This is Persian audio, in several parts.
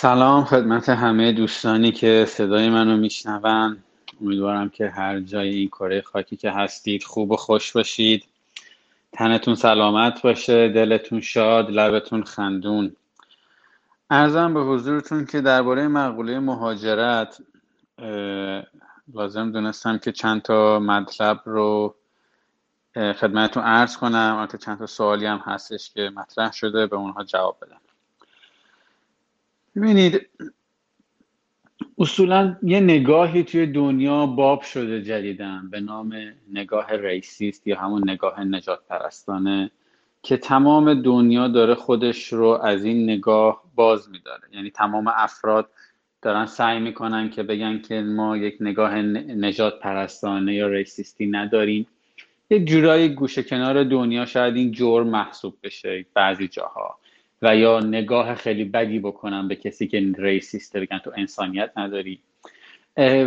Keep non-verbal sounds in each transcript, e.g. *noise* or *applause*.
سلام خدمت همه دوستانی که صدای منو میشنون. امیدوارم که هر جای این کره خاکی که هستید خوب و خوش باشید. تنتون سلامت باشه دلتون شاد لبتون خندون. ارزم به حضورتون که درباره مقوله مهاجرت لازم دونستم که چند تا مطلب رو خدمتتون عرض کنم. البته چند تا سوالی هم هستش که مطرح شده به اونها جواب بدم. ببینید اصولا یه نگاهی توی دنیا باب شده جدیدن به نام نگاه ریسیست یا همون نگاه نجات پرستانه که تمام دنیا داره خودش رو از این نگاه باز میداره. یعنی تمام افراد دارن سعی می‌کنن که بگن که ما یک نگاه نجات پرستانه یا ریسیستی نداریم. یک جورایی گوشه کنار دنیا شاید این جور محسوب بشه بعضی جاها. و یا نگاه خیلی بدی بکنن به کسی که ریسیسته بگن تو انسانیت نداری.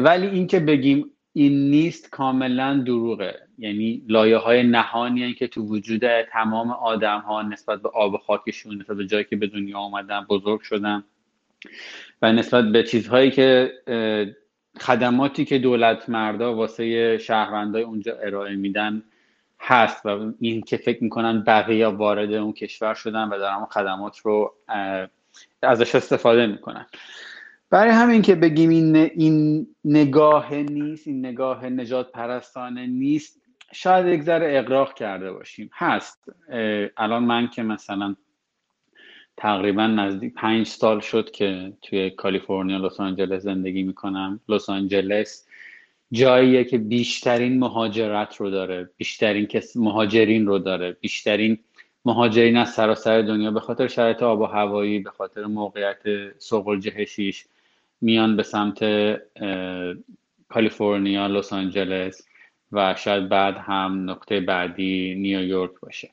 ولی اینکه بگیم این نیست کاملا دروغه. یعنی لایه های نهانی که تو وجود تمام آدم ها نسبت به آب خاکشون نسبت به جایی که به دنیا آمدن بزرگ شدن و نسبت به چیزهایی که خدماتی که دولت مردا واسه شهروندای اونجا ارائه میدن هست و این که فکر می‌کنن بقیه وارد اون کشور شدن و دارن خدمات رو ازش استفاده می‌کنن. برای همین که بگیم این, این نگاه نیست این نگاه نجات پرستانه نیست شاید یک ذره اقراق کرده باشیم. هست. الان من که مثلا تقریبا نزدیک پنج سال شد که توی کالیفرنیا لس آنجلس زندگی می‌کنم. لس آنجلس جاییه که بیشترین مهاجرت رو داره بیشترین کس مهاجرین رو داره بیشترین مهاجرین از سراسر دنیا به خاطر شرایط آب و هوایی به خاطر موقعیت سوق جهشیش میان به سمت کالیفرنیا لس آنجلس و شاید بعد هم نقطه بعدی نیویورک باشه.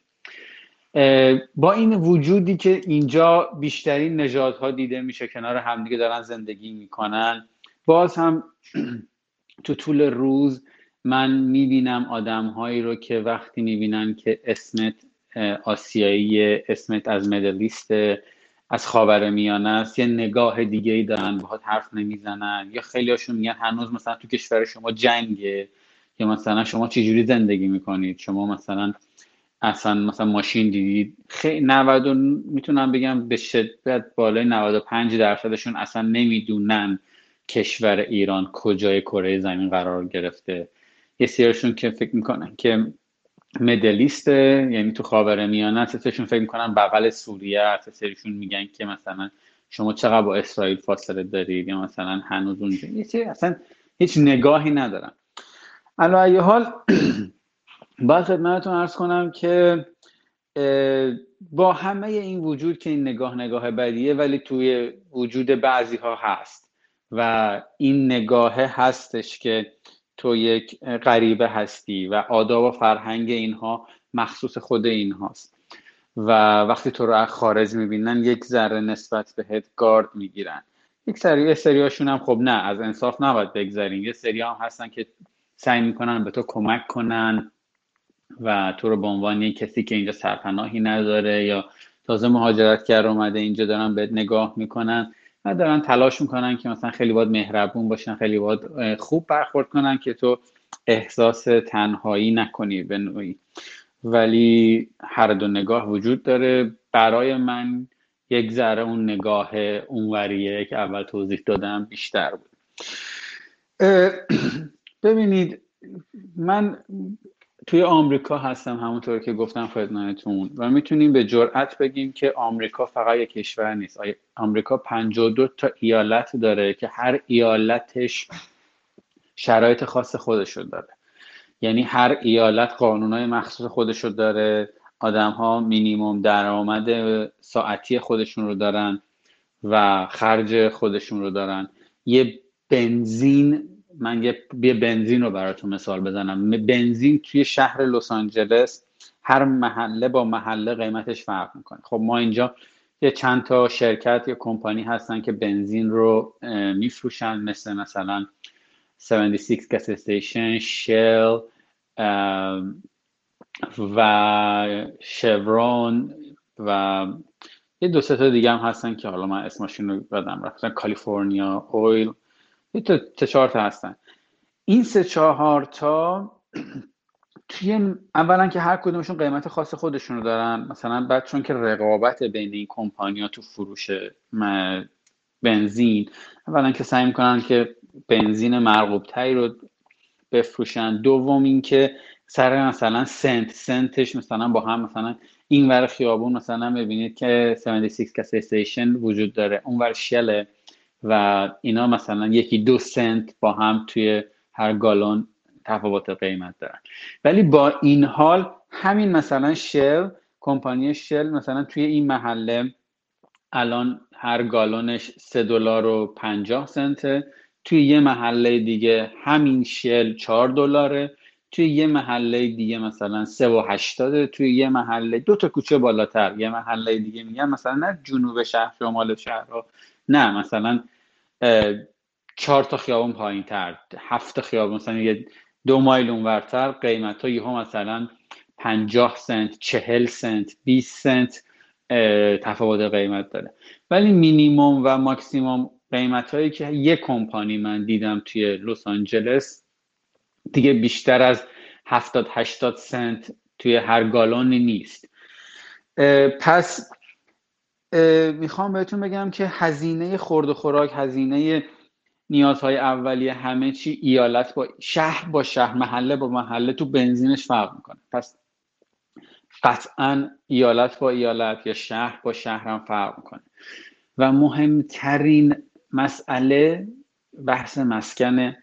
با این وجودی که اینجا بیشترین نژادها دیده میشه کنار همدیگه دارن زندگی می‌کنن باز هم *clears throat* تو طول روز من می‌بینم آدمهایی رو که وقتی می‌بینن که اسمت آسیایی اسمت از مدلیست از خاور میانه است یه نگاه دیگه ای دارن باهات حرف نمی‌زنن یا خیلی هاشون میگن هنوز مثلا تو کشور شما جنگه یا مثلا شما چجوری زندگی می‌کنید؟ شما مثلا اصلا مثلا ماشین دیدید؟ خیلی 90 می‌تونم بگم به شدت بالای 95 درصدشون اصلا نمی‌دونن. کشور ایران کجای کره زمین قرار گرفته. یه سریشون که فکر می‌کنن که مدلیسته یعنی تو خاور میانه سریشون فکر می‌کنن بغل سوریه سریشون میگن که مثلا شما چقدر با اسرائیل فاصله دارید یا مثلا هنوز اونجا. اصلا هیچ نگاهی ندارن. علا حال *clears throat* باید خدمتتون ارز کنم که با همه این وجود که این نگاه نگاه بدیه ولی توی وجود بعضی ها هست. و این نگاه هستش که تو یک غریبه هستی و آداب و فرهنگ اینها مخصوص خود اینهاست. و وقتی تو رو از خارج می‌بینن یک ذره نسبت بهت گارد می‌گیرن. یک سری سریاشون هم خب نه از انصاف نباید بگذاریم یه سری هم هستن که سعی می‌کنن به تو کمک کنن و تو رو به عنوان کسی که اینجا سرپناهی نداره یا تازه مهاجرت کرد اومده اینجا دارن بهت نگاه می‌کنن. دارن تلاش می‌کنن که مثلا خیلی باید مهربون باشن خیلی باید خوب برخورد کنن که تو احساس تنهایی نکنی به نوعی. ولی هر دو نگاه وجود داره. برای من یک ذره اون نگاه اونوریه که اول توضیح دادم بیشتر بود. *clears throat* ببینید من توی آمریکا هستم همونطور که گفتم خدمتتون. و می‌تونیم به جرئت بگیم که آمریکا فقط یک کشور نیست. آمریکا 52 تا ایالت داره که هر ایالتش شرایط خاص خودشو داره. یعنی هر ایالت قانونهای مخصوص خودشو داره. آدم ها مینیموم درآمد ساعتی خودشون رو دارن و خرج خودشون رو دارن. یه بنزین من یه بنزین رو براتون مثال بزنم. بنزین توی شهر لس آنجلس هر محله با محله قیمتش فرق می‌کنه. خب ما اینجا یه چند تا شرکت یا کمپانی هستن که بنزین رو میفروشن مثل مثلا 76 گس استیشن شل و شورون و یه دو تا دیگه هم هستن که حالا من اسمشون رو بدم رفتن. کالیفرنیا اویل. یه تا چهار تا هستن. این سه چهار تا *clears throat* توی اولا که هر کدومشون قیمت خاص خودشون رو دارن. مثلا بعد چون که رقابت بین این کمپانیا تو فروش بنزین اولا که سعی می‌کنن که بنزین مرغوب تایی رو بفروشن. دوم اینکه سر مثلا سنت سنتش مثلا با هم مثلا این ور خیابون مثلا ببینید که 76 کس استیشن وجود داره. اون ور شله و اینا مثلا یکی دو سنت با هم توی هر گالون تفاوت قیمت دارن. ولی با این حال همین مثلا شل کمپانی شل مثلا توی این محله الان هر گالونش سه دلار و پنجاه سنته توی یه محله دیگه همین شل چهار دلاره. توی یه محله دیگه مثلا سه و هشتاده. توی یه محله دو تا کوچه بالاتر. یه محله دیگه میگن مثلا نه جنوب شهر شمال شهر. نه مثلا چهار تا خیابون پایین تر هفت خیابون مثلا یه دو مایل اونورتر قیمت ها مثلا پنجاه سنت چهل سنت 20 سنت تفاوت قیمت داره. ولی مینیموم و ماکسیموم قیمت هایی که یک کمپانی من دیدم توی لس آنجلس دیگه بیشتر از 70 80 سنت توی هر گالونی نیست. پس می‌خوام بهتون بگم که هزینه خورد و خوراک هزینه نیازهای اولیه همه چی ایالت با شهر با شهر محله با محله تو بنزینش فرق می‌کنه. پس قطعا ایالت با ایالت یا شهر با شهر هم فرق می‌کنه. و مهمترین مسئله بحث مسکنه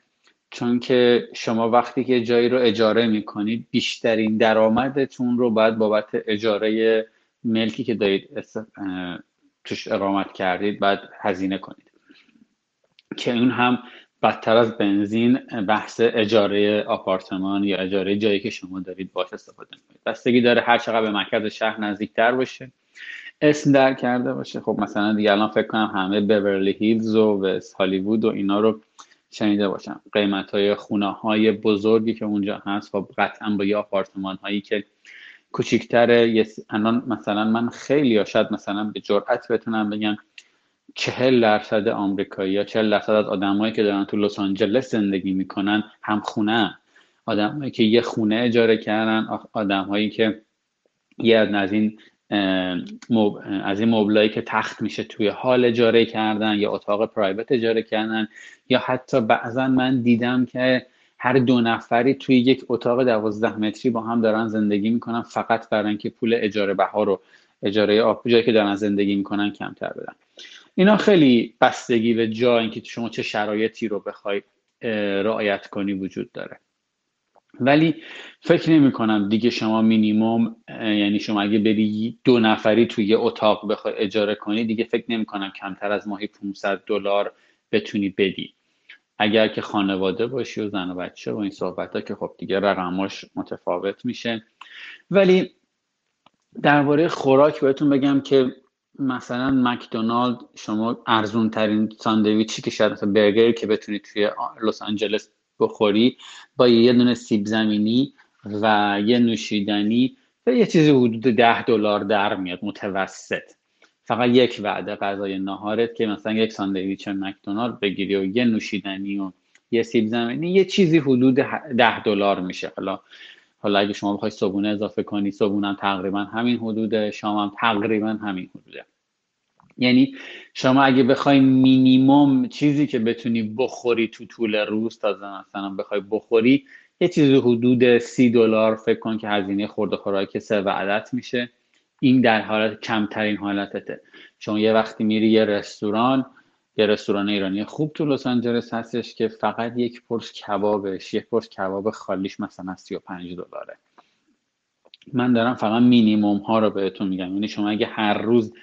چون که شما وقتی که جایی رو اجاره می‌کنید بیشترین درآمدتون رو باید بابت اجاره ملکی که دارید توش اقامت کردید باید هزینه کنید. که اون هم بدتر از بنزین بحث اجاره آپارتمان یا اجاره جایی که شما دارید باش استفاده می‌کنید. بستگی داره هر چقدر به مرکز شهر نزدیکتر باشه اسم در کرده باشه. خب مثلا دیگه الان فکر کنم همه بورلی هیلز و وست هالیوود و اینا رو شنیده باشم. قیمت های خونه های بزرگی که اونجا هست و قطعا با یه آپارتمان هایی که کوچیکتره. الان مثلا من خیلی شاید مثلا به جرأت بتونم بگم چهل درصد آمریکایی یا چهل درصد از آدمایی که دارن تو لس آنجلس زندگی می‌کنن هم خونه آدمایی که یه خونه اجاره کردن آدمهایی که یه از این از این مبلایی که تخت میشه توی حال اجاره کردن یا اتاق پرایوت اجاره کردن یا حتی بعضا من دیدم که هر دو نفری توی یک اتاق دوازده متری با هم دارن زندگی می‌کنن فقط برای اینکه پول اجاره بها رو اجاره آب جایی که دارن زندگی می‌کنن کمتر بدن. اینا خیلی بستگی به جا اینکه شما چه شرایطی رو بخوای رعایت کنی وجود داره. ولی فکر نمی کنم دیگه شما مینیموم یعنی شما اگه بری دو نفری توی یه اتاق بخوای اجاره کنی دیگه فکر نمی کنم کمتر از ماهی 500 دلار بتونی بدی. اگر که خانواده باشی و زن و بچه و این صحبت ها که خب دیگه رقماش متفاوت میشه. ولی درباره خوراک بهتون بگم که مثلا مکدونالد شما ارزون ترین ساندویچی که شاید مثلا برگری که بتونید توی لس آنجلس بخوری با یه دونه سیب زمینی و یه نوشیدنی و یه چیزی حدود ده دلار در میاد متوسط. فقط یک وعده غذای نهارت که مثلا یک ساندویچ مکدونالد بگیری و یه نوشیدنی و یه سیب زمینی یه چیزی حدود ده دلار میشه. حالا حالا اگه شما بخوای صبونه اضافه کنی صبونم تقریبا همین حدوده شامم تقریبا همین حدوده. یعنی شما اگه بخوای مینیموم چیزی که بتونی بخوری تو طول روز تا مثلا بخوای بخوری یه چیزی حدود سی دلار فکر کن که هزینه خورده خوراک سه عدد میشه. این در حالت کمترین حالتته. شما یه وقتی میری یه رستوران یه رستوران ایرانی خوب تو لس آنجلس هستش که فقط یک پرس کبابش یک پرس کباب خالیش مثلا 35 دلاره. من دارم فقط مینیموم ها رو بهتون میگم. یعنی شما اگه هر روز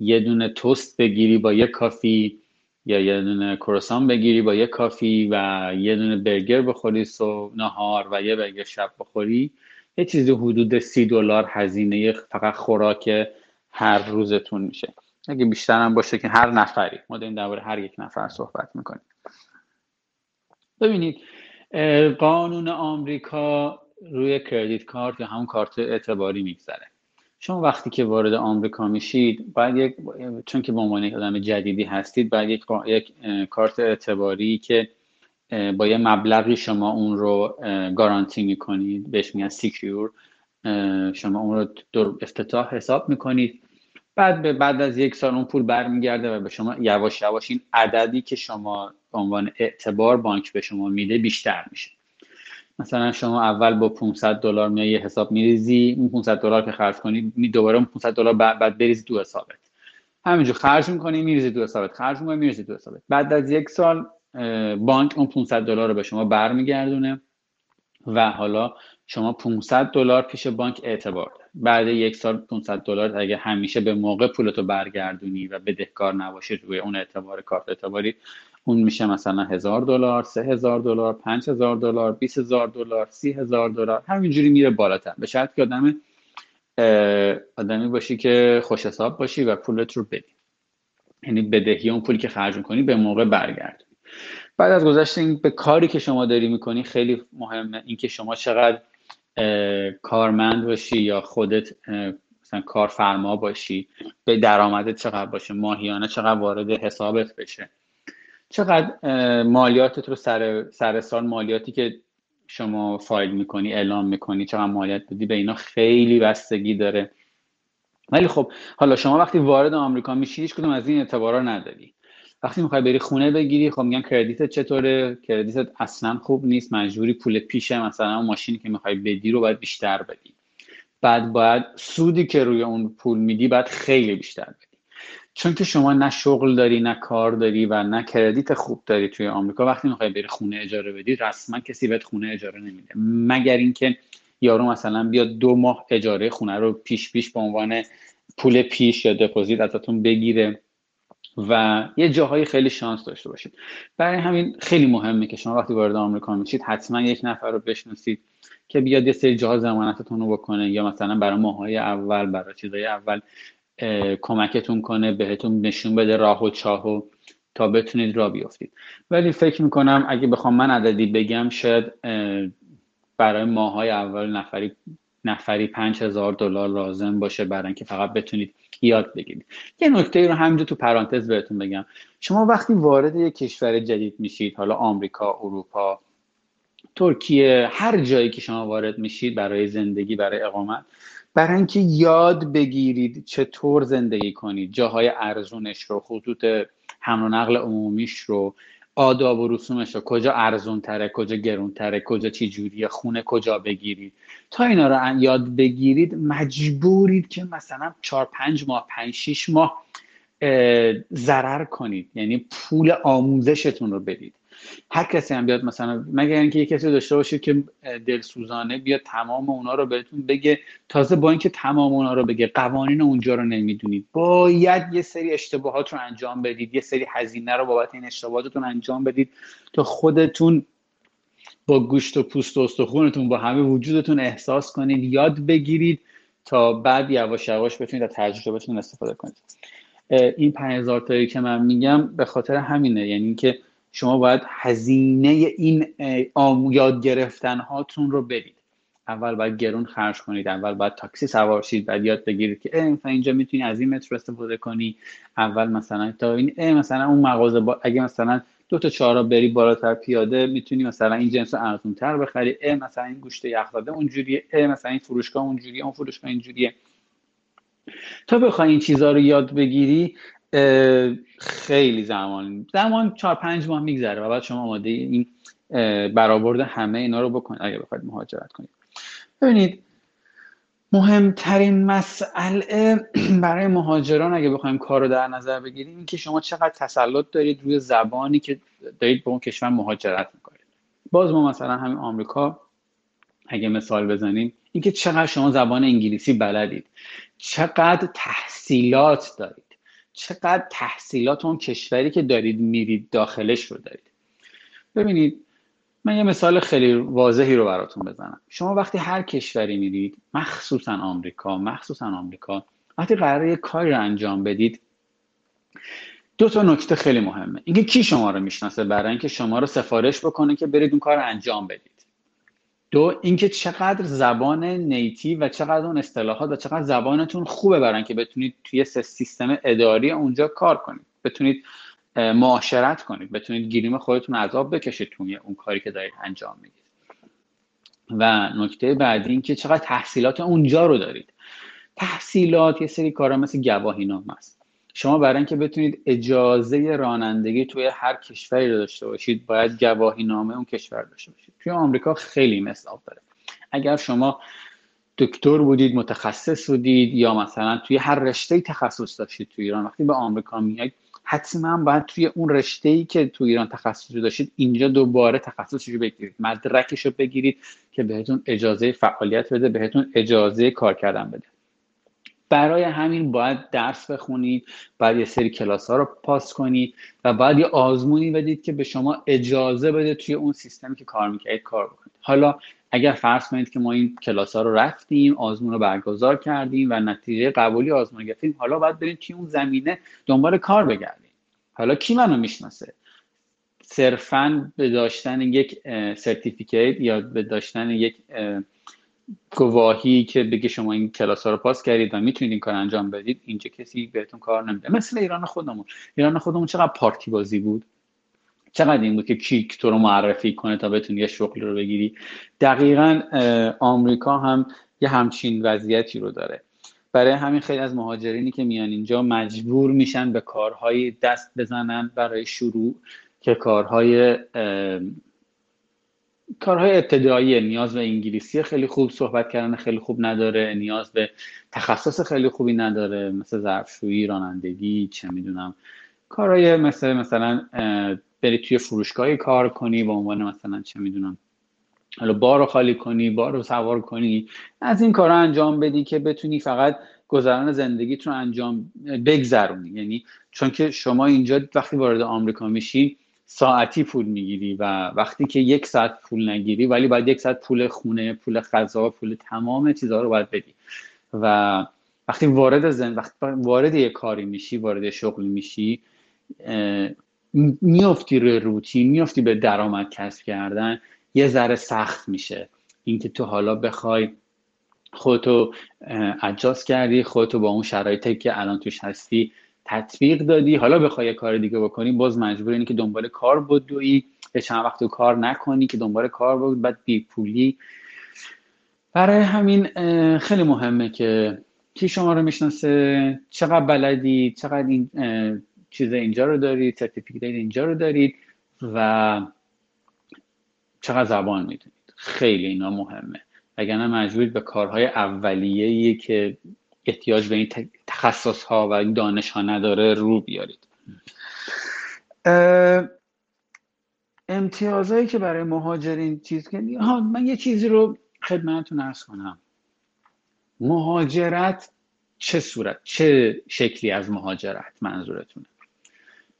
یه دونه توست بگیری با یه کافی یا یه دونه کروسان بگیری با یه کافی و یه دونه برگر بخوری صبح نهار و یه برگر شب بخوری یه چیزی حدود سی دلار هزینه فقط خوراک هر روزتون میشه. اگه بیشتر هم باشه که هر نفری. ما داریم درباره هر یک نفر صحبت می‌کنیم. ببینید قانون آمریکا روی credit card یا همون کارت اعتباری میگذره. شما وقتی که وارد آمریکا میشید باید یک چون که به عنوان یک آدم جدیدی هستید باید یک, یک کارت اعتباری که با یه مبلغی شما اون رو گارانتی می‌کنید. بهش میگن secure. شما اون رو در افتتاح حساب می‌کنید. بعد به بعد از یک سال اون پول برمیگرده و به شما یواش یواش این عددی که شما به عنوان اعتبار بانک به شما میده بیشتر میشه. مثلا شما اول با 500 دلار میای یه حساب میریزی اون 500 دلار که خرج کنی می دوباره اون 500 دلار بعد بریزی تو حسابت. همینجور خرج می‌کنی میریزی تو حسابت. خرج می‌کنی میریزی تو حسابت. بعد از یک سال بانک اون 500 دلار رو به شما برمیگردونه و حالا شما 500 دلار پیش بانک اعتبار بعد یک سال 500 دلار اگه همیشه به موقع پولتو برگردونی و بدهکار نباشی روی اون اعتبار کارت اعتباری اون میشه مثلا هزار دلار سه هزار دلار پنج هزار دلار بیس هزار دلار سی هزار دلار همینجوری میره بالاتر. به شرط که آدم آدمی باشی که خوش حساب باشی و پولت رو بدی. یعنی بدهی اون پولی که خرج می‌کنی به موقع برگردونی بعد از گذشته این به کاری که شما داری می‌کنی خیلی مهمه. اینکه شما چقدر کارمند باشی یا خودت مثلا کارفرما باشی به درآمدت چقدر باشه ماهیانه چقدر وارد حسابت بشه. چقدر مالیاتت رو سر, سر سال مالیاتی که شما فایل می‌کنی اعلام می‌کنی چقدر مالیات بدی به اینا خیلی بستگی داره. ولی خب حالا شما وقتی وارد آمریکا میشی هیچ کدوم از این اعتبارا نداری. وقتی می‌خوای بری خونه بگیری خب میگن کردیت چطوره؟ کردیتت اصلا خوب نیست مجبوری پول پیشه مثلا اون ماشینی که می‌خوای بدی رو باید بیشتر بدی. بعد باید سودی که روی اون پول میدی باید خیلی بیشتر بدی. چون که شما نه شغل داری نه کار داری و نه کردیت خوب داری توی آمریکا وقتی می‌خوای بری خونه اجاره بدی رسما کسی بهت خونه اجاره نمیده. مگر اینکه یارو مثلا بیاد دو ماه اجاره خونه رو پیش پیش به عنوان پول پیش یا دپوزیت ازتون بگیره. و یه جاهایی خیلی شانس داشته باشید. برای همین خیلی مهمه که شما وقتی وارد آمریکا میشید حتما یک نفر رو بشناسید که بیاد یه سری جاها زمانتتون رو بکنه. یا مثلا برای ماهای اول برای چیزای اول کمکتون کنه بهتون نشون بده راه و چاه و تا بتونید را بیافتید ولی فکر می‌کنم اگه بخوام من عددی بگم شاید برای ماهای اول نفری نفری پنج هزار دلار لازم باشه برای اینکه فقط بتونید یاد بگیرید. یه نکته رو همینجا تو پرانتز بهتون بگم. شما وقتی وارد یک کشور جدید میشید حالا آمریکا اروپا ترکیه هر جایی که شما وارد میشید برای زندگی برای اقامت برای اینکه یاد بگیرید چطور زندگی کنید جاهای ارزونش رو خطوط حمل و نقل عمومیش رو آداب و رسومش رو کجا ارزون تره کجا گرون تره کجا چی جوریه خونه کجا بگیرید. تا اینا رو یاد بگیرید مجبورید که مثلا چهار پنج ماه پنج شیش ماه ضرر کنید. یعنی پول آموزشتون رو بدید. هر کسی هم بیاد مثلا مگر اینکه یه کسی داشته باشید که دلسوزانه بیاد تمام اونا رو بهتون بگه. تازه با اینکه تمام اونا رو بگه قوانین اونجا رو نمی‌دونید. باید یه سری اشتباهات رو انجام بدید یه سری هزینه رو بابت این اشتباهاتتون انجام بدید تا خودتون با گوشت و پوست و استخونتون با همه وجودتون احساس کنید یاد بگیرید تا بعد یواش یواش بتونید از تجربهتون استفاده کنید. این 5000 تایی که من میگم به خاطر همینه. یعنی اینکه شما باید هزینه این یاد گرفتن هاتون رو بدید اول باید گرون خرج کنید اول باید تاکسی سوار شید بعد یاد بگیرید که مثلا اینجا می‌تونی از این متر استفاده کنی. اول مثلا تا این مثلا اون مغازه با اگه مثلا دو تا چهارا بری بالاتر پیاده می‌تونی مثلا این جنس ارزون تر بخری. اه مثلا این گوشت یخزاده اونجوریه. اه مثلا این فروشگاه اونجوریه اون فروشگاه اینجوریه. تا بخوای این چیزها رو یاد بگیری خیلی زمان زمان چهار پنج ماه میگذره و بعد شما آماده این برآورد همه اینا رو بکنید. اگه بخواید مهاجرت کنید. ببینید مهمترین مسئله برای مهاجران اگه بخوایم کار رو در نظر بگیریم این که شما چقدر تسلط دارید روی زبانی که دارید به اون کشور مهاجرت می‌کنید. باز ما مثلا همین آمریکا اگه مثال بزنیم اینکه چقدر شما زبان انگلیسی بلدید. چقدر تحصیلات دارید. چقدر تحصیلات اون کشوری که دارید میرید داخلش رو دارید. ببینید من یه مثال خیلی واضحی رو براتون بزنم. شما وقتی هر کشوری میرید مخصوصا آمریکا مخصوصا آمریکا وقتی قرار یه کاری رو انجام بدید دو تا نکته خیلی مهمه. اینکه کی شما رو می‌شناسه برای اینکه شما رو سفارش بکنه که برید اون کار رو انجام بدید. دو اینکه چقدر زبان نیتی و چقدر اون اصطلاحات و چقدر زبانتون خوبه برن که بتونید توی سیستم اداری اونجا کار کنید. بتونید معاشرت کنید. بتونید گیریم خودتون عذاب بکشید توی اون کاری که دارید انجام می‌دید. و نکته بعدی این که چقدر تحصیلات اونجا رو دارید. تحصیلات یه سری کارا مثل گواهی نامه است. شما برای اینکه بتونید اجازه رانندگی توی هر کشوری رو داشته باشید باید گواهی نامه اون کشور داشته باشید. توی آمریکا خیلی مثال داره. اگر شما دکتر بودید متخصص بودید یا مثلا توی هر رشته تخصص داشتید توی ایران وقتی به آمریکا میایید حتما باید توی اون رشته ای که تو ایران تخصص داشتید اینجا دوباره تخصصش رو بگیرید. مدرکش رو بگیرید که بهتون اجازه فعالیت بده بهتون اجازه کار کردن بده. برای همین باید درس بخونید باید یه سری کلاس ها رو پاس کنید و باید یه آزمونی بدید که به شما اجازه بده توی اون سیستمی که کار می‌کردید کار بکنید. حالا اگر فرض کنید که ما این کلاس ها رو رفتیم آزمون رو برگزار کردیم و نتیجه قبولی آزمون گرفتیم حالا باید بریم توی اون زمینه دنبال کار بگردیم حالا کی منو می‌شناسه؟ صرفا به داشتن یک certificate یا به داشتن یک گواهی که بگه شما این کلاس ها رو pass کردید و می‌تونید این کار انجام بدید اینجا کسی بهتون کار نمیده. مثل ایران خودمون. ایران خودمون چقدر پارتی بازی بود؟ چقدر این بود که کیک تو رو معرفی کنه تا بتونی یه شغل رو بگیری؟ دقیقا آمریکا هم یه همچین وضعیتی رو داره. برای همین خیلی از مهاجرینی که میان اینجا مجبور میشن به کارهای دست بزنن برای شروع که کارهای کارهای ابتدایی نیاز به انگلیسی خیلی خوب صحبت کردن خیلی خوب نداره نیاز به تخصص خیلی خوبی نداره مثل ظرفشویی رانندگی چه می‌دونم. کارهای مثل مثلا بری توی فروشگاهی کار کنی به عنوان مثلا چه می‌دونم حالا بار رو خالی کنی بار رو سوار کنی از این کارا انجام بدی که بتونی فقط گذران زندگیتون انجام بگذرونی. یعنی چون که شما اینجا وقتی وارد آمریکا میشی ساعتی پول می‌گیری و وقتی که یک ساعت پول نگیری ولی باید یک ساعت پول خونه پول غذا پول تمام چیزها رو باید بدی. و وقتی وارد زن وقتی وارد یه کاری میشی وارد شغلی میشی میافتی روی روتین میافتی به درآمد کسب کردن یه ذره سخت میشه. اینکه تو حالا بخوای خودتو اجاز کردی خودتو با اون شرایطی که الان توش هستی تطبیق دادی. حالا بخوای کار دیگه بکنی باز مجبور اینی که دنبال کار بدوی یه چند وقت کار نکنی که دنبال کار بود بعد بی پولی. برای همین خیلی مهمه که کی شما رو می‌شناسه چقدر بلدی چقدر این چیز اینجا رو دارید سرتیفیکیت اینجا رو دارید و چقدر زبان می‌دونید. خیلی اینا مهمه. وگرنه مجبورید به کارهای اولیه‌ای که احتیاج به این تخصص ها و این دانش ها نداره رو بیارید. امتیازهایی که برای مهاجرین چیز که من یه چیزی رو خدمتتون ارز کنم. مهاجرت چه صورت؟ چه شکلی از مهاجرت منظورتونه؟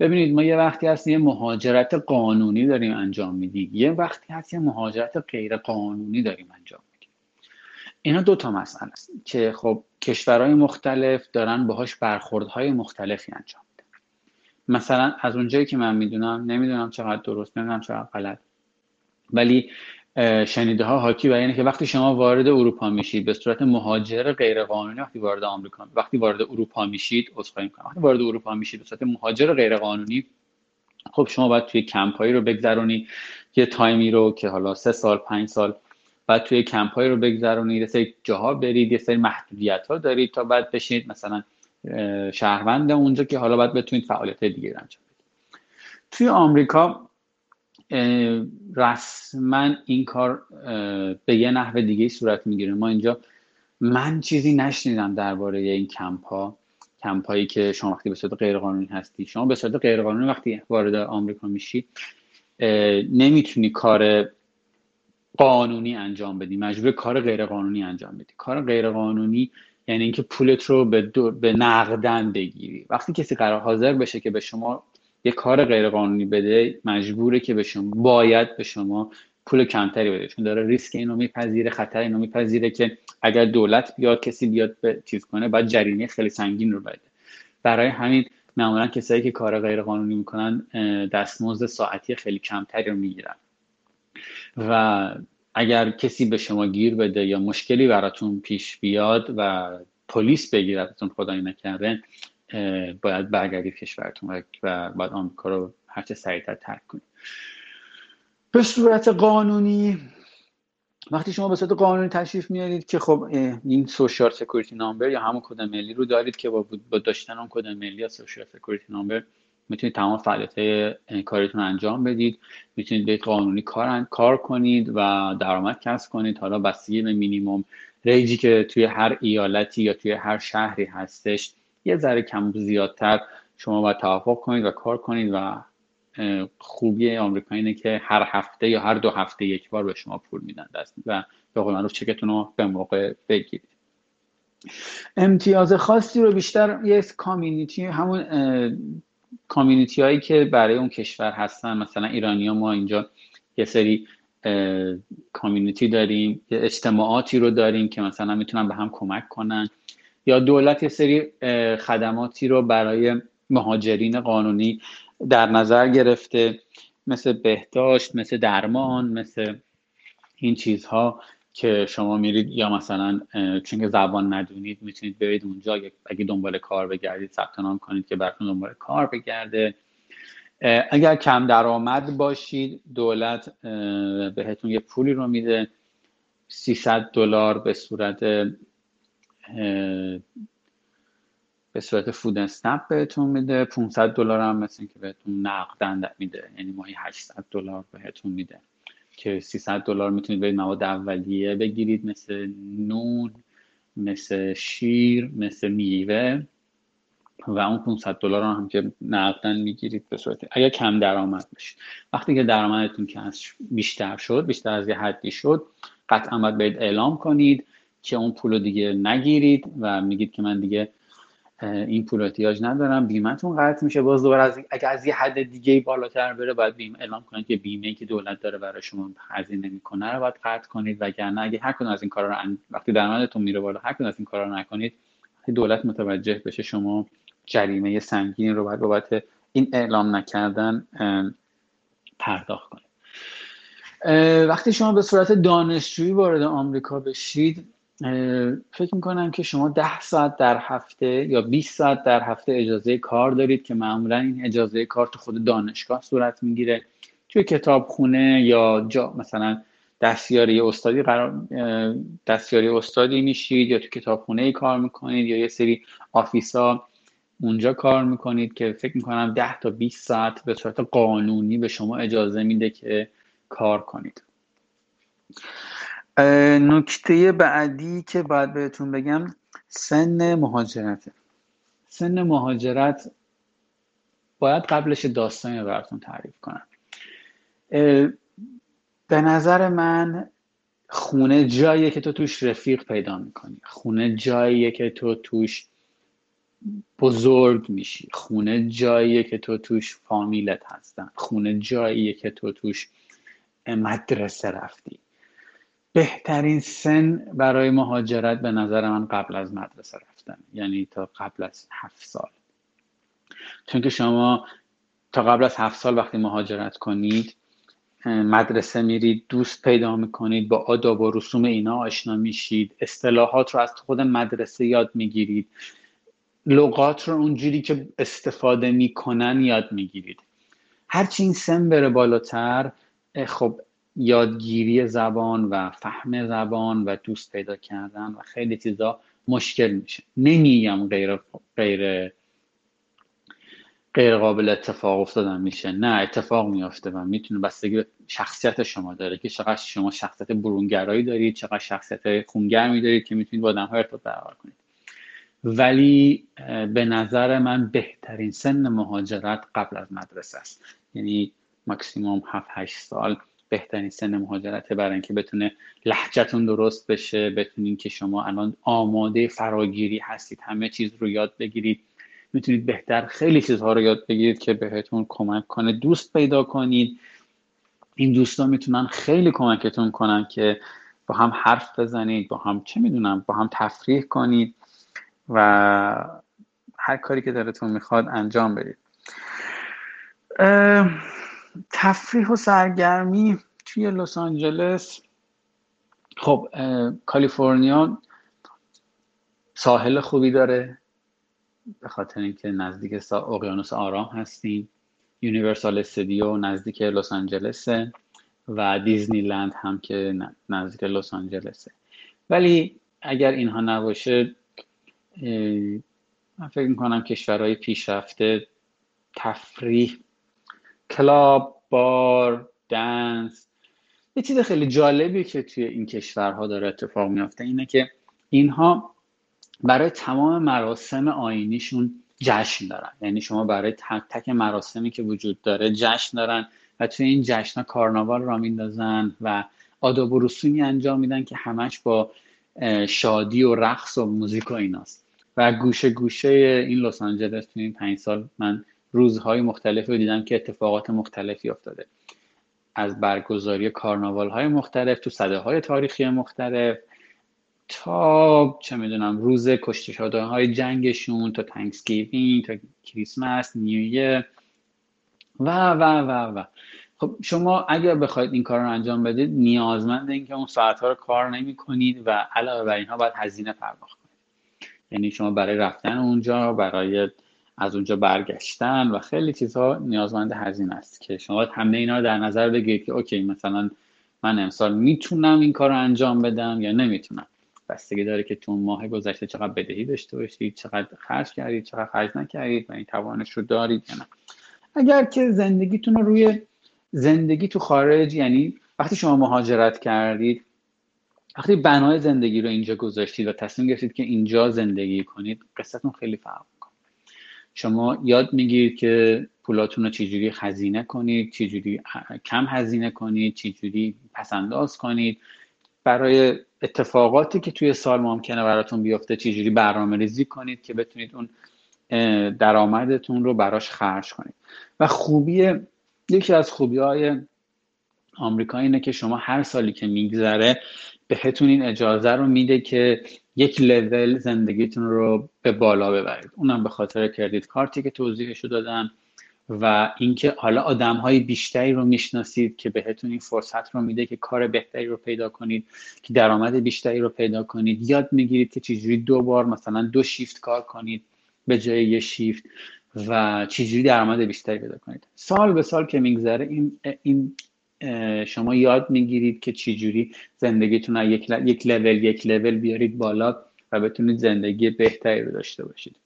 ببینید ما یه وقتی هست یه مهاجرت قانونی داریم انجام میدیم. یه وقتی هست یه مهاجرت غیر قانونی داریم انجام اینا دو تا مسئله است که خب کشورهای مختلف دارن باهاش برخوردهای مختلفی انجام میدن. مثلا از اونجایی که من می‌دونم نمی‌دونم چقدر درست نمی‌دونم چقدر غلط. ولی شنیده ها حاکی بر اینه که وقتی شما وارد اروپا میشید به صورت مهاجر غیر قانونی وقتی وارد آمریکا وقتی وارد اروپا میشید عذرخواهی می‌کنم وقتی وارد اروپا میشید به صورت مهاجر غیر قانونی خب شما باید توی کمپایی رو بگذرونید یه تایمی رو که حالا سه سال پنج سال بعد توی کمپایی رو بگذرونید یه سری جاها برید یه سری محدودیت ها دارید تا بعد بشینید مثلا شهروند اونجا که حالا باید بتونید فعالیت دیگه انجام بدید. توی آمریکا رسما این کار به یه نحو دیگه صورت می‌گیره. ما اینجا من چیزی نشنیدم درباره این کمپ ها کمپ هایی که شما وقتی به صورت غیر قانونی هستی شما به صورت غیر قانونی وقتی وارد آمریکا میشی نمی‌تونی کار قانونی انجام بدی. مجبور کار غیر قانونی انجام بدی. کار غیر قانونی یعنی اینکه پولت رو به, به نقدن بگیری. وقتی کسی قرار حاضر بشه که به شما یه کار غیرقانونی بده مجبوره که به شما باید به شما پول کمتری بده. چون داره ریسک اینو میپذیره خطر اینو میپذیره که اگر دولت بیاد کسی بیاد به چیز کنه باید جریمه خیلی سنگین رو بده. برای همین معمولا کسایی که کار غیرقانونی می‌کنن دستمزد ساعتی خیلی کمتری رو می‌گیرن. و اگر کسی به شما گیر بده یا مشکلی براتون پیش بیاد و پلیس بگیرتتون خدای نکرده باید برگردید کشورتون و باید آمریکا رو هرچه سریعتر ترک کنید. به صورت قانونی وقتی شما به صورت قانونی تشریف میارید که خب این social security number یا همون کد ملی رو دارید که با, با داشتن اون کد ملی یا social security number می‌تونید تمام فعالیت کاریتون انجام بدید. می‌تونید به قانونی کار کار کنید و درآمد کسب کنید. حالا بستگی به مینیمم ریجی که توی هر ایالتی یا توی هر شهری هستش یه ذره کم زیادتر شما باید توافق کنید و کار کنید و خوبی آمریکا اینه که هر هفته یا هر دو هفته یک بار به شما پول میدن دست و به قول معروف چکتون رو به موقع بگیرید. امتیاز خاصی رو بیشتر یه کامیونیتی همون کامیونیتی هایی که برای اون کشور هستن مثلا ایرانی ها ما اینجا یه سری کامیونیتی داریم یه اجتماعاتی رو داریم که مثلا می‌تونن به هم کمک کنن. یا دولت یه سری خدماتی رو برای مهاجرین قانونی در نظر گرفته مثل بهداشت مثل درمان مثل این چیزها. که شما میرید یا مثلا چون که زبان ندونید می‌تونید برید اونجا. اگه دنبال کار بگردید ثبت نام کنید که براتون دنبال کار بگرده. اگر کم درآمد باشید دولت بهتون یه پولی رو میده. 300 دلار به صورت به صورت فود اسنپ بهتون میده. 500 دلار هم مثل که بهتون نقدن میده. یعنی ماهی 800 دلار بهتون میده. که 300 دلار می‌تونید برید مواد اولیه بگیرید مثل نون مثل شیر مثل میوه و اون 500 دلار هم که نقدن می‌گیرید به صورت اگر کم درآمد باشید وقتی که درآمدتون که بیشتر شد بیشتر از یه حدی شد قطعا باید اعلام کنید که اون پول دیگه نگیرید و میگید که من دیگه این پول احتیاج ندارم. بیمهتون قطع میشه. باز دوباره از اگر از یه حد دیگه بالاتر بره باید بیمه اعلام کنید که بیمه که دولت داره برای شما هزینه می‌کنه رو باید قطع کنید. وگرنه اگه هر کدوم از این کارا رو وقتی درآمدتون میره بالا هر کدوم از این کارا رو نکنید دولت متوجه بشه شما جریمه سنگین رو باید بابت این اعلام نکردن پرداخت کنید. وقتی شما به صورت دانشجویی وارد آمریکا بشید فکر می‌کنم که شما ده ساعت در هفته یا 20 ساعت در هفته اجازه کار دارید که معمولا این اجازه کار تو خود دانشگاه صورت می‌گیره. توی کتابخونه یا جا مثلا دستیاری استادی قرار دستیاری استادی میشید یا تو کتابخونه ای کار می‌کنید یا یه سری آفیسا اونجا کار می‌کنید که فکر می‌کنم 10 تا 20 ساعت به صورت قانونی به شما اجازه میده که کار کنید. نکته بعدی که باید بهتون بگم سن مهاجرته سن مهاجرت باید قبلش داستانی براتون تعریف کنم. به نظر من خونه جاییه که تو توش رفیق پیدا می‌کنی. خونه جاییه که تو توش بزرگ میشی. خونه جاییه که تو توش فامیلت هستن. خونه جاییه که تو توش مدرسه رفتی. بهترین سن برای مهاجرت به نظر من قبل از مدرسه رفتن. یعنی تا قبل از هفت سال. چون که شما تا قبل از هفت سال وقتی مهاجرت کنید مدرسه میرید دوست پیدا می‌کنید با آداب و رسوم اینا آشنا میشید اصطلاحات رو از خود مدرسه یاد می‌گیرید لغات رو اونجوری که استفاده می‌کنن یاد می‌گیرید. هرچی این سن بره بالاتر خب یادگیری زبان و فهم زبان و دوست پیدا کردن و خیلی چیزا مشکل میشه. نمیگم غیر غیر غیر قابل اتفاق افتادن میشه. نه اتفاق میافته و می‌تونه بستگی به شخصیت شما داره که چقدر شما شخصیت برونگرایی دارید چقدر شخصیت خونگرمی دارید که می‌تونید با آدم ها ارتباط برقرار کنید. ولی به نظر من بهترین سن مهاجرت قبل از مدرسه است. یعنی ماکسیموم 7 8 سال بهترین سن مهاجرته برای اینکه بتونه لحجتون درست بشه بتونین که شما الان آماده فراگیری هستید همه چیز رو یاد بگیرید. می‌تونید بهتر خیلی چیزها رو یاد بگیرید که بهتون کمک کنه. دوست پیدا کنید. این دوستان می‌تونن خیلی کمکتون کنن که با هم حرف بزنید با هم چه می‌دونم با هم تفریح کنید و هر کاری که دلتون می‌خواد انجام بدید. تفریح و سرگرمی توی لس آنجلس. خب کالیفرنیا ساحل خوبی داره به خاطر اینکه نزدیک اقیانوس آرام هستیم. یونیورسال استودیو نزدیک لس آنجلسه و دیزنی لند هم که نزدیک لس آنجلسه. ولی اگر اینها نباشه من فکر می‌کنم کشورهای پیشرفته تفریح کلاب بار dance. یه چیز خیلی جالبی که توی این کشورها داره اتفاق میافته اینه که اینها برای تمام مراسم آینیشون جشن دارن. یعنی شما برای تک تک مراسمی که وجود داره جشن دارن و توی این جشن کارناوال را میندازن و آداب و رسومی انجام میدن که همش با شادی و رقص و موزیک و ایناست. و گوشه گوشه این لس آنجلس توی این پنج سال من روزهای مختلفی رو دیدم که اتفاقات مختلفی افتاده. از برگزاری کارناوال های مختلف تو صده های تاریخی مختلف تا چه می‌دونم روز کشته شده های جنگشون تا Thanksgiving تا کریسمس New Year و و و و. خب شما اگر بخواید این کار رو انجام بدید نیازمند این که اون ساعت ها رو کار نمی کنید و علاوه بر اینها باید هزینه پرداخت کنید. یعنی شما برای رفتن اونجا برای از اونجا برگشتن و خیلی چیزها نیازمند هزینه است که شما باید همه اینا رو در نظر بگیرید که okay مثلا من امسال می‌تونم این کار رو انجام بدم یا نمی‌تونم. بستگی داره که تو ماه گذشته چقدر بدهی داشته باشید چقدر خرج کردید چقدر خرج نکردید و این توانش رو دارید یا نه. اگر که زندگیتون رو روی زندگی تو خارج یعنی وقتی شما مهاجرت کردید وقتی بنای زندگی رو اینجا گذاشتید و تصمیم گرفتید که اینجا زندگی کنید قصتون خیلی فرق شما یاد می‌گیرید که پولاتون رو چجوری خزینه کنید چجوری کم هزینه کنید چجوری پسنداز کنید. برای اتفاقاتی که توی سال ممکنه براتون بیفته چجوری برنامه ریزی کنید که بتونید اون درآمدتون رو براش خرج کنید. و خوبی یکی از خوبی های آمریکا اینه که شما هر سالی که میگذره بهتون این اجازه رو میده که یک لول زندگیتون رو به بالا ببرید. اونم به خاطر کردیت کارتی که توضیحش رو دادم و اینکه حالا آدم های بیشتری رو می‌شناسید که بهتون این فرصت رو میده که کار بهتری رو پیدا کنید که درآمد بیشتری رو پیدا کنید. یاد می‌گیرید که چجوری دو بار مثلا دو شیفت کار کنید به جای یه شیفت و چجوری درآمد بیشتری پیدا کنید. سال به سال که میگذره این این شما یاد می‌گیرید که چجوری زندگیتون یک یک لول یک لول بیارید بالا و بتونید زندگی بهتری رو داشته باشید.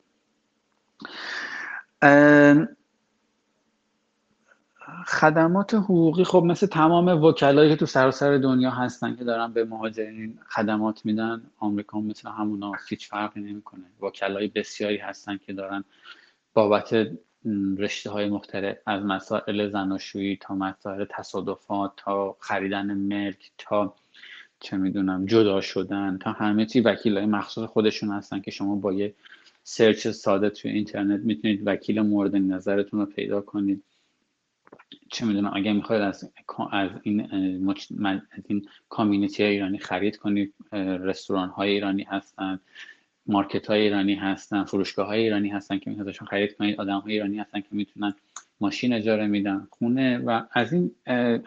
خدمات حقوقی خب مثل تمام وکلایی که تو سراسر دنیا هستن که دارن به مهاجرین خدمات میدن آمریکا مثل همونا هیچ فرقی نمی‌کنه. وکلای بسیاری هستن که دارن بابت رشته های مختلف از مسائل زناشویی تا مسائل تصادفات تا خریدن ملک تا چه می‌دونم جدا شدن تا همه چی وکیل های مخصوص خودشون هستن که شما با یه سرچ ساده توی اینترنت می‌تونید وکیل مورد نظرتون رو پیدا کنید. چه می‌دونم اگر می‌خواید از از این از این کامیونیتی ایرانی خرید کنید رستوران های ایرانی هستن. مارکت های ایرانی هستن فروشگاه های ایرانی هستن که می‌تونید ازشون خرید کنید آدم های ایرانی هستن که می‌تونن ماشین اجاره میدن خونه و از این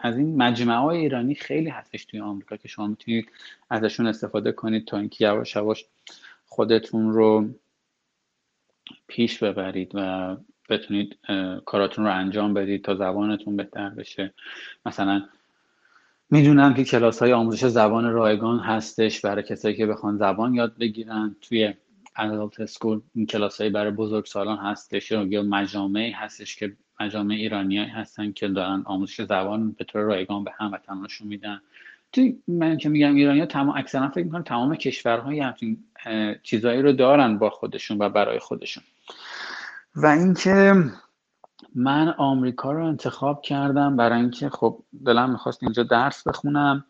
از این مجمع های ایرانی خیلی هستش توی آمریکا که شما می‌تونید ازشون استفاده کنید تا اینکه یواش یواش خودتون رو پیش ببرید و بتونید کاراتون رو انجام بدید تا زبانتون بهتر بشه. مثلا می‌دونم که کلاس های آموزش زبان رایگان هستش برای کسایی که بخوان زبان یاد بگیرن. توی ادالت سکول این کلاس های برای بزرگ سالان هستش یا مجامعی هستش که مجامع ایرانی هستن که دارن آموزش زبان به طور رایگان به هموطنانشون میدن. توی من که میگم ایرانی ها تمام اکثرا فکر می‌کنم تمام کشورهای همچین چیزایی رو دارن با خودشون و برای خودشون. و اینکه من آمریکا رو انتخاب کردم برای اینکه خب دلم می‌خواست اینجا درس بخونم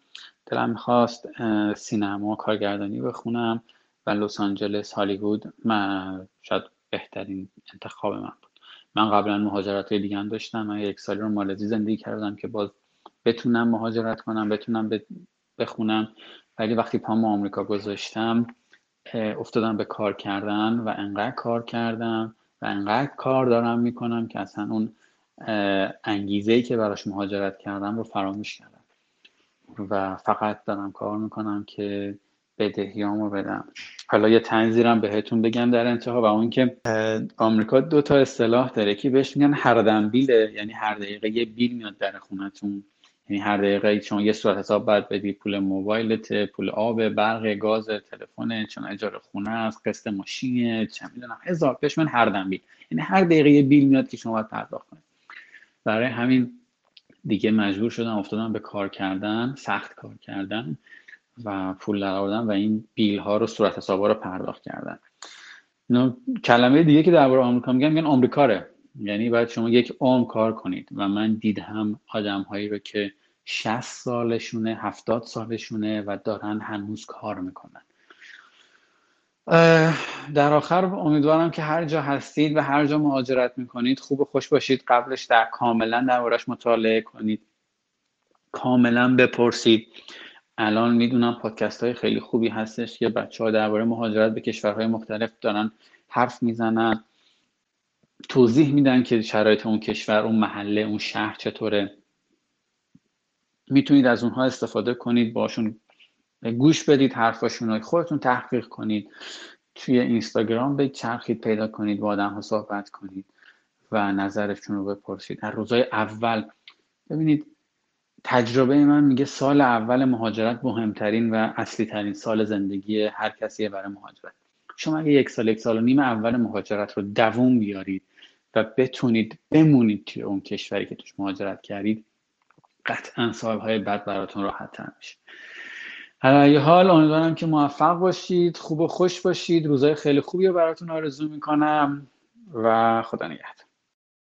دلم می‌خواست سینما کارگردانی بخونم و لس آنجلس هالیوود من شاید بهترین انتخاب من بود. من قبلا مهاجرت دیگه هم داشتم. من یک سالی رو مالزی زندگی کردم که باز بتونم مهاجرت کنم بتونم بخونم. ولی وقتی پام آمریکا گذاشتم افتادم به کار کردن و انقدر کار کردم انقدر کار دارم می‌کنم که اصلا اون انگیزه ای که براش مهاجرت کردم رو فراموش کردم. و فقط دارم کار می‌کنم که بدهیامو بدم. حالا یه تنظیرم بهتون بگم در انتها و اون که آمریکا دو تا اصطلاح داره که بهش میگن هر بیله یعنی هر دقیقه یه بیل میاد در خونتون. یعنی هر دقیقه چون یه صورت حساب باید بدی پول موبایلت پول آب برق گاز تلفن چون اجاره خونه است قسط ماشینه چه می‌دونم. هزار من هر دم بیل. یعنی هر دقیقه بیل میاد که شما باید پرداخت کنید برای همین دیگه مجبور شدم افتادم به کار کردن سخت کار کردن و پول در و این بیل ها رو صورت حساب رو پرداخت کردن. کلمه دیگه که درباره آمریکا میگن میگن آمریکاره یعنی باید شما یک عمر کار کنید. و من دیدم آدم هایی رو که 60 سالشونه 70 سالشونه و دارن هنوز کار می‌کنن. در آخر امیدوارم که هر جا هستید و هر جا مهاجرت می‌کنید خوب و خوش باشید. قبلش در کاملا دربارش مطالعه کنید. کاملا بپرسید. الان می‌دونم پادکست های خیلی خوبی هستش که بچه ها درباره مهاجرت به کشورهای مختلف دارن حرف می‌زنن. توضیح میدن که شرایط اون کشور اون محله اون شهر چطوره. می‌تونید از اونها استفاده کنید باشون گوش بدید حرفاشون رو خودتون تحقیق کنید. توی اینستاگرام به چرخید پیدا کنید با آدم ها صحبت کنید و نظرشون رو بپرسید. در روزای اول ببینید تجربه من میگه سال اول مهاجرت مهمترین و اصلی ترین سال زندگی هر کسیه برای مهاجرت. شما اگه یک سال یک سال و نیم اول مهاجرت رو دووم بیارید و بتونید بمونید توی اون کشوری که توش مهاجرت کردید قطعا سالهای بعد براتون راحت تر میشه. حالا حال امیدوارم که موفق باشید خوب و خوش باشید. روزای خیلی خوبی رو براتون آرزو می‌کنم و خدا نگهدار.